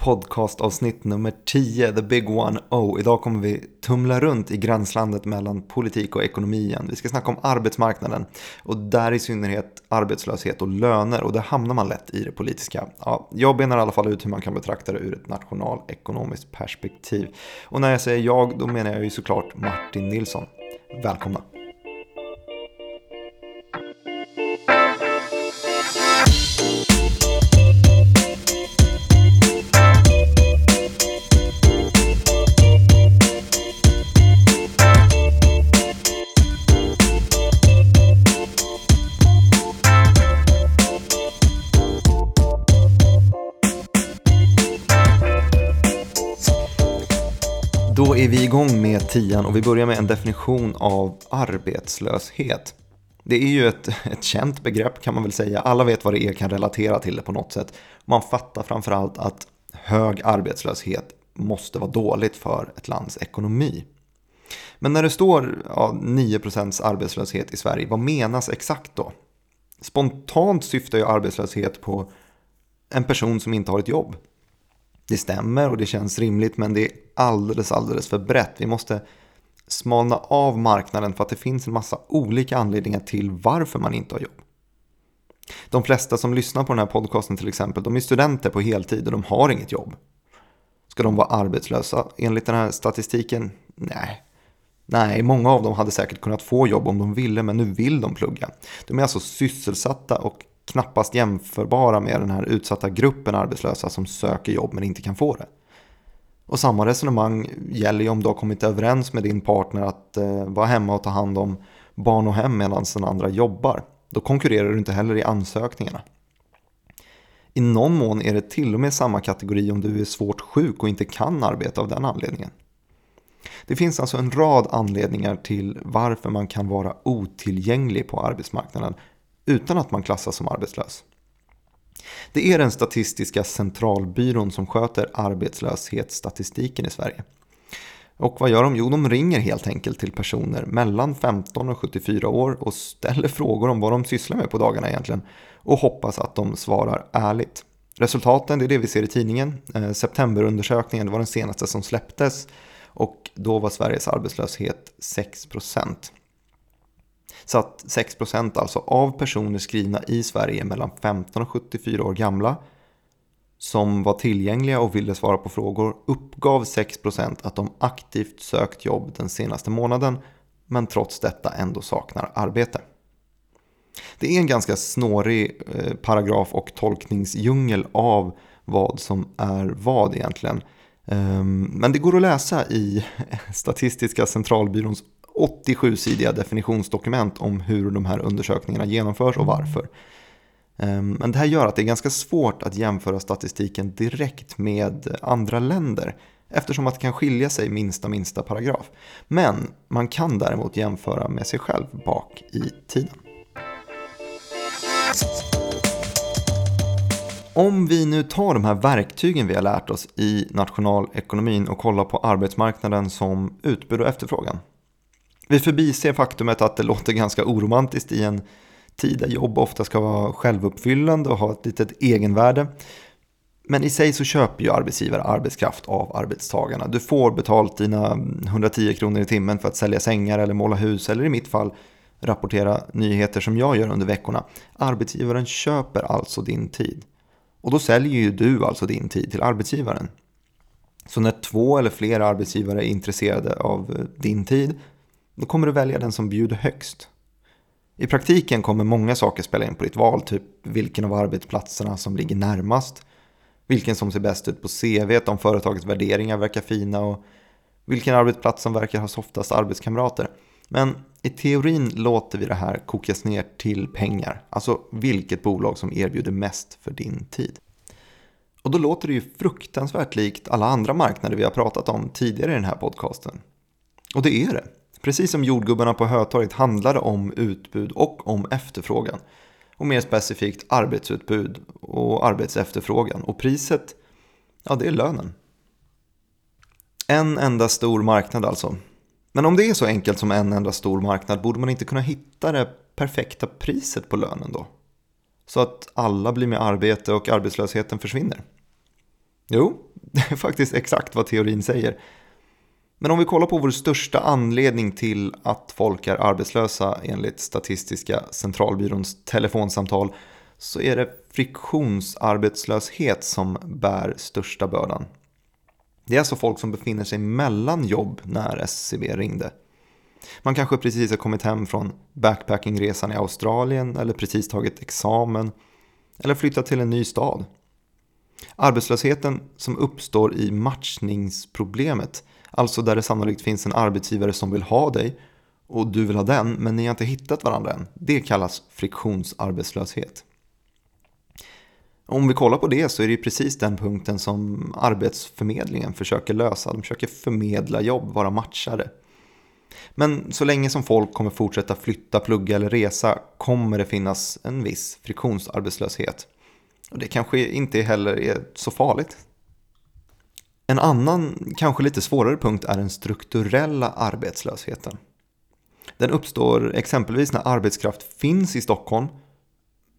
podcastavsnitt nummer 10, The Big One oh. Idag kommer vi tumla runt i gränslandet mellan politik och ekonomi igen. Vi ska snacka om arbetsmarknaden och där i synnerhet arbetslöshet och löner och där hamnar man lätt i det politiska. Ja, jag benar i alla fall ut hur man kan betrakta det ur ett nationalekonomiskt perspektiv. Och när jag säger jag, då menar jag ju såklart Martin Nilsson. Välkomna! Med tian och vi börjar med en definition av arbetslöshet. Det är ju ett, ett känt begrepp kan man väl säga. Alla vet vad det är, kan relatera till det på något sätt. Man fattar framförallt att hög arbetslöshet måste vara dåligt för ett lands ekonomi. Men när det står ja, 9% arbetslöshet i Sverige, vad menas exakt då? Spontant syftar ju arbetslöshet på en person som inte har ett jobb. Det stämmer och det känns rimligt men det är alldeles, alldeles för brett. Vi måste smalna av marknaden för att det finns en massa olika anledningar till varför man inte har jobb. De flesta som lyssnar på den här podcasten till exempel, de är studenter på heltid och de har inget jobb. Ska de vara arbetslösa enligt den här statistiken? Nej. Nej, många av dem hade säkert kunnat få jobb om de ville, men nu vill de plugga. De är alltså sysselsatta och knappast jämförbara med den här utsatta gruppen arbetslösa som söker jobb men inte kan få det. Och samma resonemang gäller ju om du har kommit överens med din partner att eh, vara hemma och ta hand om barn och hem medan den andra jobbar. Då konkurrerar du inte heller i ansökningarna. I någon mån är det till och med samma kategori om du är svårt sjuk och inte kan arbeta av den anledningen. Det finns alltså en rad anledningar till varför man kan vara otillgänglig på arbetsmarknaden utan att man klassas som arbetslös. Det är den statistiska centralbyrån som sköter arbetslöshetsstatistiken i Sverige. Och vad gör de? Jo, de ringer helt enkelt till personer mellan 15 och 74 år och ställer frågor om vad de sysslar med på dagarna egentligen och hoppas att de svarar ärligt. Resultaten, det är det vi ser i tidningen. Eh, septemberundersökningen, det var den senaste som släpptes och då var Sveriges arbetslöshet 6 procent. Så att 6% alltså av personer skrivna i Sverige mellan 15 och 74 år gamla som var tillgängliga och ville svara på frågor uppgav 6% att de aktivt sökt jobb den senaste månaden men trots detta ändå saknar arbete. Det är en ganska snårig eh, paragraf och tolkningsdjungel av vad som är vad egentligen. Ehm, men det går att läsa i Statistiska centralbyråns 87-sidiga definitionsdokument om hur de här undersökningarna genomförs och varför. Ehm, men det här gör att det är ganska svårt att jämföra statistiken direkt med andra länder eftersom att det kan skilja sig minsta minsta paragraf. Men man kan däremot jämföra med sig själv bak i tiden. Om vi nu tar de här verktygen vi har lärt oss i nationalekonomin och kollar på arbetsmarknaden som utbud och efterfrågan vi förbiser faktumet att det låter ganska oromantiskt i en tid där jobb ofta ska vara självuppfyllande och ha ett litet egenvärde. Men i sig så köper ju arbetsgivare arbetskraft av arbetstagarna. Du får betalt dina 110 kronor i timmen för att sälja sängar eller måla hus eller i mitt fall rapportera nyheter som jag gör under veckorna. Arbetsgivaren köper alltså din tid. Och då säljer ju du alltså din tid till arbetsgivaren. Så när två eller fler arbetsgivare är intresserade av eh, din tid då kommer du välja den som bjuder högst. I praktiken kommer många saker spela in på ditt val, typ vilken av arbetsplatserna som ligger närmast, vilken som ser bäst ut på CV, om företagets värderingar verkar fina och vilken arbetsplats som verkar ha softast arbetskamrater. Men i teorin låter vi det här kokas ner till pengar, alltså vilket bolag som erbjuder mest för din tid. Och då låter det ju fruktansvärt likt alla andra marknader vi har pratat om tidigare i den här podcasten. Och det är det. Precis som jordgubbarna på Hötorget handlar det om utbud och om efterfrågan. Och mer specifikt arbetsutbud och arbetsefterfrågan. Och priset, ja det är lönen. En enda stor marknad alltså. Men om det är så enkelt som en enda stor marknad, borde man inte kunna hitta det perfekta priset på lönen då? Så att alla blir med arbete och arbetslösheten försvinner. Jo, Det är faktiskt exakt vad teorin säger. Men om vi kollar på vår största anledning till att folk är arbetslösa enligt Statistiska centralbyråns telefonsamtal så är det friktionsarbetslöshet som bär största bördan. Det är alltså folk som befinner sig mellan jobb när SCB ringde. Man kanske precis har kommit hem från backpackingresan i Australien eller precis tagit examen eller flyttat till en ny stad. Arbetslösheten som uppstår i matchningsproblemet, alltså där det sannolikt finns en arbetsgivare som vill ha dig och du vill ha den men ni har inte hittat varandra än, det kallas friktionsarbetslöshet. Om vi kollar på det så är det precis den punkten som Arbetsförmedlingen försöker lösa. De försöker förmedla jobb, vara matchare. Men så länge som folk kommer fortsätta flytta, plugga eller resa kommer det finnas en viss friktionsarbetslöshet. Och det kanske inte heller är så farligt. En annan, kanske lite svårare punkt är den strukturella arbetslösheten. Den uppstår exempelvis när arbetskraft finns i Stockholm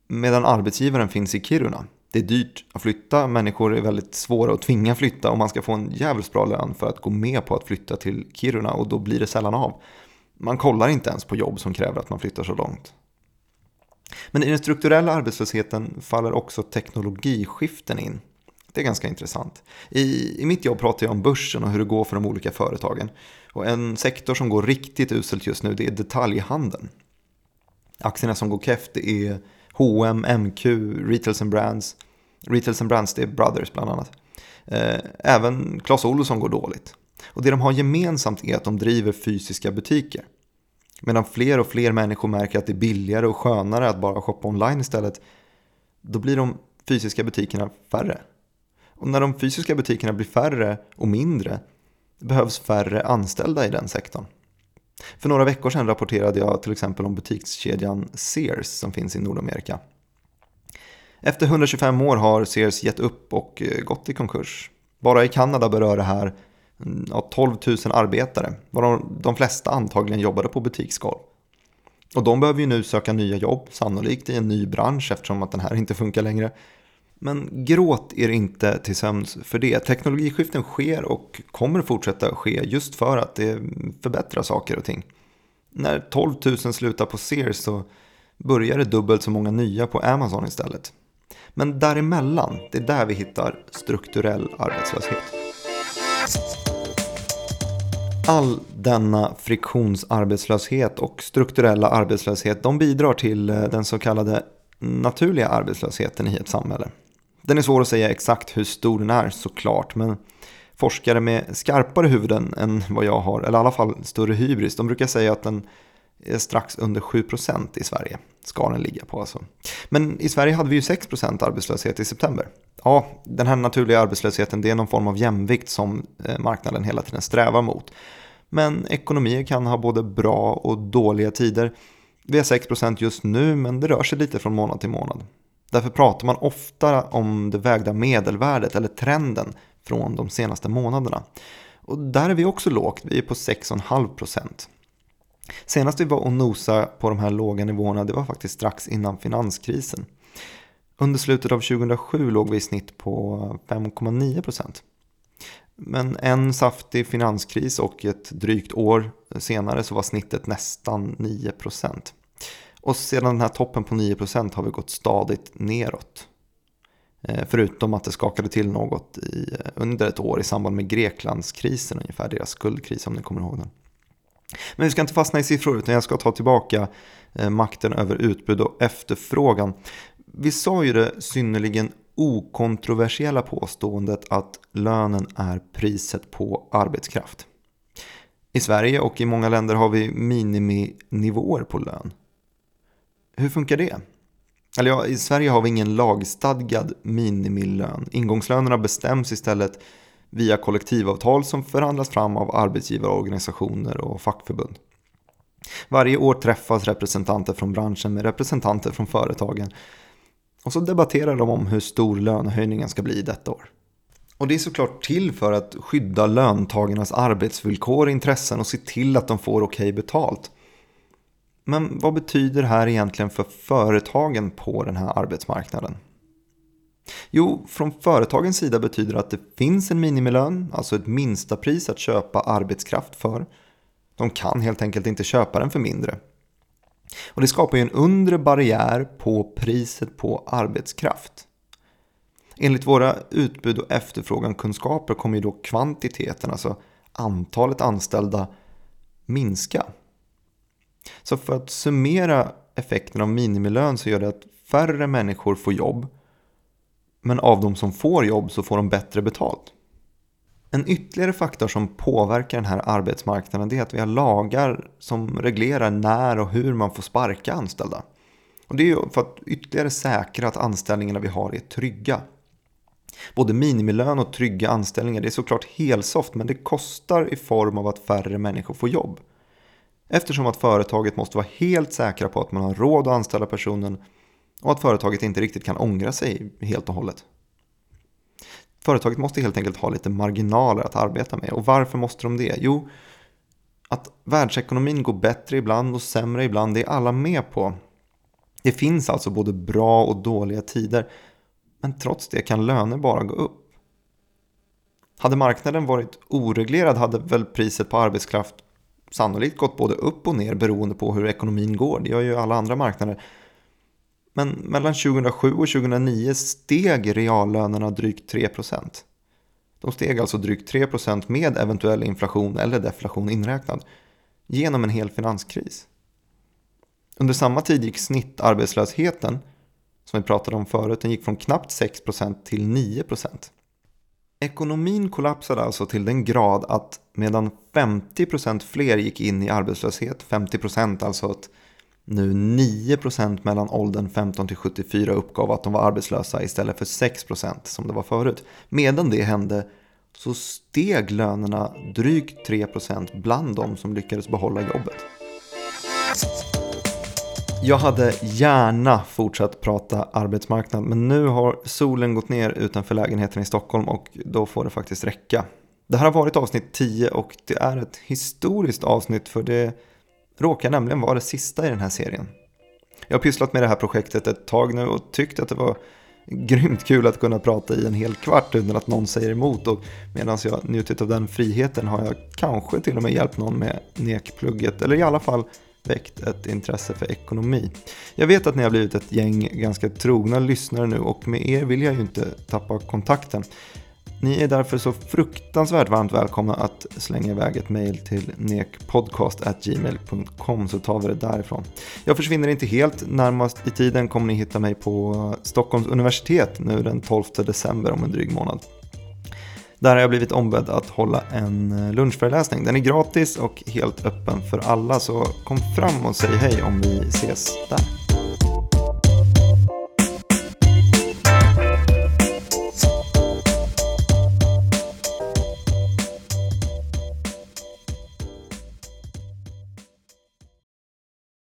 medan arbetsgivaren finns i Kiruna. Det är dyrt att flytta, människor är väldigt svåra att tvinga flytta och man ska få en jävligt bra lön för att gå med på att flytta till Kiruna och då blir det sällan av. Man kollar inte ens på jobb som kräver att man flyttar så långt. Men i den strukturella arbetslösheten faller också teknologiskiften in. Det är ganska intressant. I, I mitt jobb pratar jag om börsen och hur det går för de olika företagen. Och en sektor som går riktigt uselt just nu det är detaljhandeln. Aktierna som går keft är H&M, MQ, Retails and Brands. Retails and Brands det är Brothers bland annat. Eh, även Clas Ohlson går dåligt. Och det de har gemensamt är att de driver fysiska butiker. Medan fler och fler människor märker att det är billigare och skönare att bara shoppa online istället, då blir de fysiska butikerna färre. Och när de fysiska butikerna blir färre och mindre behövs färre anställda i den sektorn. För några veckor sedan rapporterade jag till exempel om butikskedjan Sears som finns i Nordamerika. Efter 125 år har Sears gett upp och eh, gått i konkurs. Bara i Kanada berör det här mm, 12 000 arbetare, varav de flesta antagligen jobbade på butiksgolv. Och de behöver ju nu söka nya jobb, sannolikt i en ny bransch eftersom att den här inte funkar längre. Men gråt er inte till sömns för det. Teknologiskiften sker och kommer fortsätta ske just för att det förbättrar saker och ting. När 12 000 slutar på Sears så börjar det dubbelt så många nya på Amazon istället. Men däremellan, det är där vi hittar strukturell arbetslöshet. All denna friktionsarbetslöshet och strukturella arbetslöshet de bidrar till eh, den så kallade naturliga arbetslösheten i ett samhälle. Den är svår att säga exakt hur stor den är såklart, men forskare med skarpare huvuden än vad jag har, eller i alla fall större hybris, de brukar säga att den är strax under 7% i Sverige. Ska den ligga på alltså. Men i Sverige hade vi ju 6% arbetslöshet i september. Ja, den här naturliga arbetslösheten det är någon form av jämvikt som eh, marknaden hela tiden strävar mot. Men ekonomier kan ha både bra och dåliga tider. Vi har 6% just nu men det rör sig lite från månad till månad. Därför pratar man ofta om det vägda medelvärdet eller trenden från de senaste månaderna. Och där är vi också lågt, vi är på 6,5%. Senast vi var och nosa på de här låga nivåerna det var faktiskt strax innan finanskrisen. Under slutet av 2007 låg vi i snitt på 5,9%. Men en saftig finanskris och ett drygt år senare så var snittet nästan 9%. Och sedan den här toppen på 9% har vi gått stadigt neråt. Eh, förutom att det skakade till något i, eh, under ett år i samband med Greklandskrisen, ungefär deras skuldkris om ni kommer ihåg den. Men vi ska inte fastna i siffror utan jag ska ta tillbaka eh, makten över utbud och efterfrågan. Vi sa ju det synnerligen okontroversiella påståendet att lönen är priset på arbetskraft. I Sverige och i många länder har vi miniminivåer på lön. Hur funkar det? Eller ja, I Sverige har vi ingen lagstadgad minimilön. Ingångslönerna bestäms istället via kollektivavtal som förhandlas fram av arbetsgivarorganisationer och fackförbund. Varje år träffas representanter från branschen med representanter från företagen och så debatterar de om hur stor lönehöjningen ska bli detta år. Och det är såklart till för att skydda löntagarnas arbetsvillkor och intressen och se till att de får okej betalt. Men vad betyder det här egentligen för företagen på den här arbetsmarknaden? Jo, från företagens sida betyder det att det finns en minimilön, alltså ett minsta pris att köpa arbetskraft för. De kan helt enkelt inte köpa den för mindre. Och det skapar ju en undre barriär på priset på arbetskraft. Enligt våra utbud och efterfrågan-kunskaper kommer ju då kvantiteten, alltså antalet anställda, minska. Så för att summera effekten av minimilön så gör det att färre människor får jobb. Men av de som får jobb så får de bättre betalt. En ytterligare faktor som påverkar den här arbetsmarknaden är att vi har lagar som reglerar när och hur man får sparka anställda. Och det är för att ytterligare säkra att anställningarna vi har är trygga. Både minimilön och trygga anställningar det är såklart helsoft men det kostar i form av att färre människor får jobb. Eftersom att företaget måste vara helt säkra på att man har råd att anställa personen och att företaget inte riktigt kan ångra sig helt och hållet. Företaget måste helt enkelt ha lite marginaler att arbeta med. Och varför måste de det? Jo, att världsekonomin går bättre ibland och sämre ibland, det är alla med på. Det finns alltså både bra och dåliga tider, men trots det kan löner bara gå upp. Hade marknaden varit oreglerad hade väl priset på arbetskraft sannolikt gått både upp och ner beroende på hur ekonomin går. Det gör ju alla andra marknader. Men mellan 2007 och 2009 steg reallönerna drygt 3%. De steg alltså drygt 3% med eventuell inflation eller deflation inräknad genom en hel finanskris. Under samma tid gick snittarbetslösheten, som vi pratade om förut, den gick från knappt 6% till 9%. Ekonomin kollapsade alltså till den grad att medan 50% fler gick in i arbetslöshet, 50% alltså att nu 9% mellan åldern 15 till 74 uppgav att de var arbetslösa istället för 6% som det var förut. Medan det hände så steg lönerna drygt 3% bland de som lyckades behålla jobbet. Jag hade gärna fortsatt prata arbetsmarknad men nu har solen gått ner utanför lägenheten i Stockholm och då får det faktiskt räcka. Det här har varit avsnitt 10 och det är ett historiskt avsnitt för det råkar nämligen vara det sista i den här serien. Jag har pysslat med det här projektet ett tag nu och tyckt att det var grymt kul att kunna prata i en hel kvart utan att någon säger emot och medan jag njutit av den friheten har jag kanske till och med hjälpt någon med nekplugget eller i alla fall väckt ett intresse för ekonomi. Jag vet att ni har blivit ett gäng ganska trogna lyssnare nu och med er vill jag ju inte tappa kontakten. Ni är därför så fruktansvärt varmt välkomna att slänga iväg ett mail till nekpodcast.gmail.com så tar vi det därifrån. Jag försvinner inte helt, närmast i tiden kommer ni hitta mig på Stockholms universitet nu den 12 december om en dryg månad. Där har jag blivit ombedd att hålla en eh, lunchföreläsning. Den är gratis och helt öppen för alla så kom fram och säg hej om vi ses där.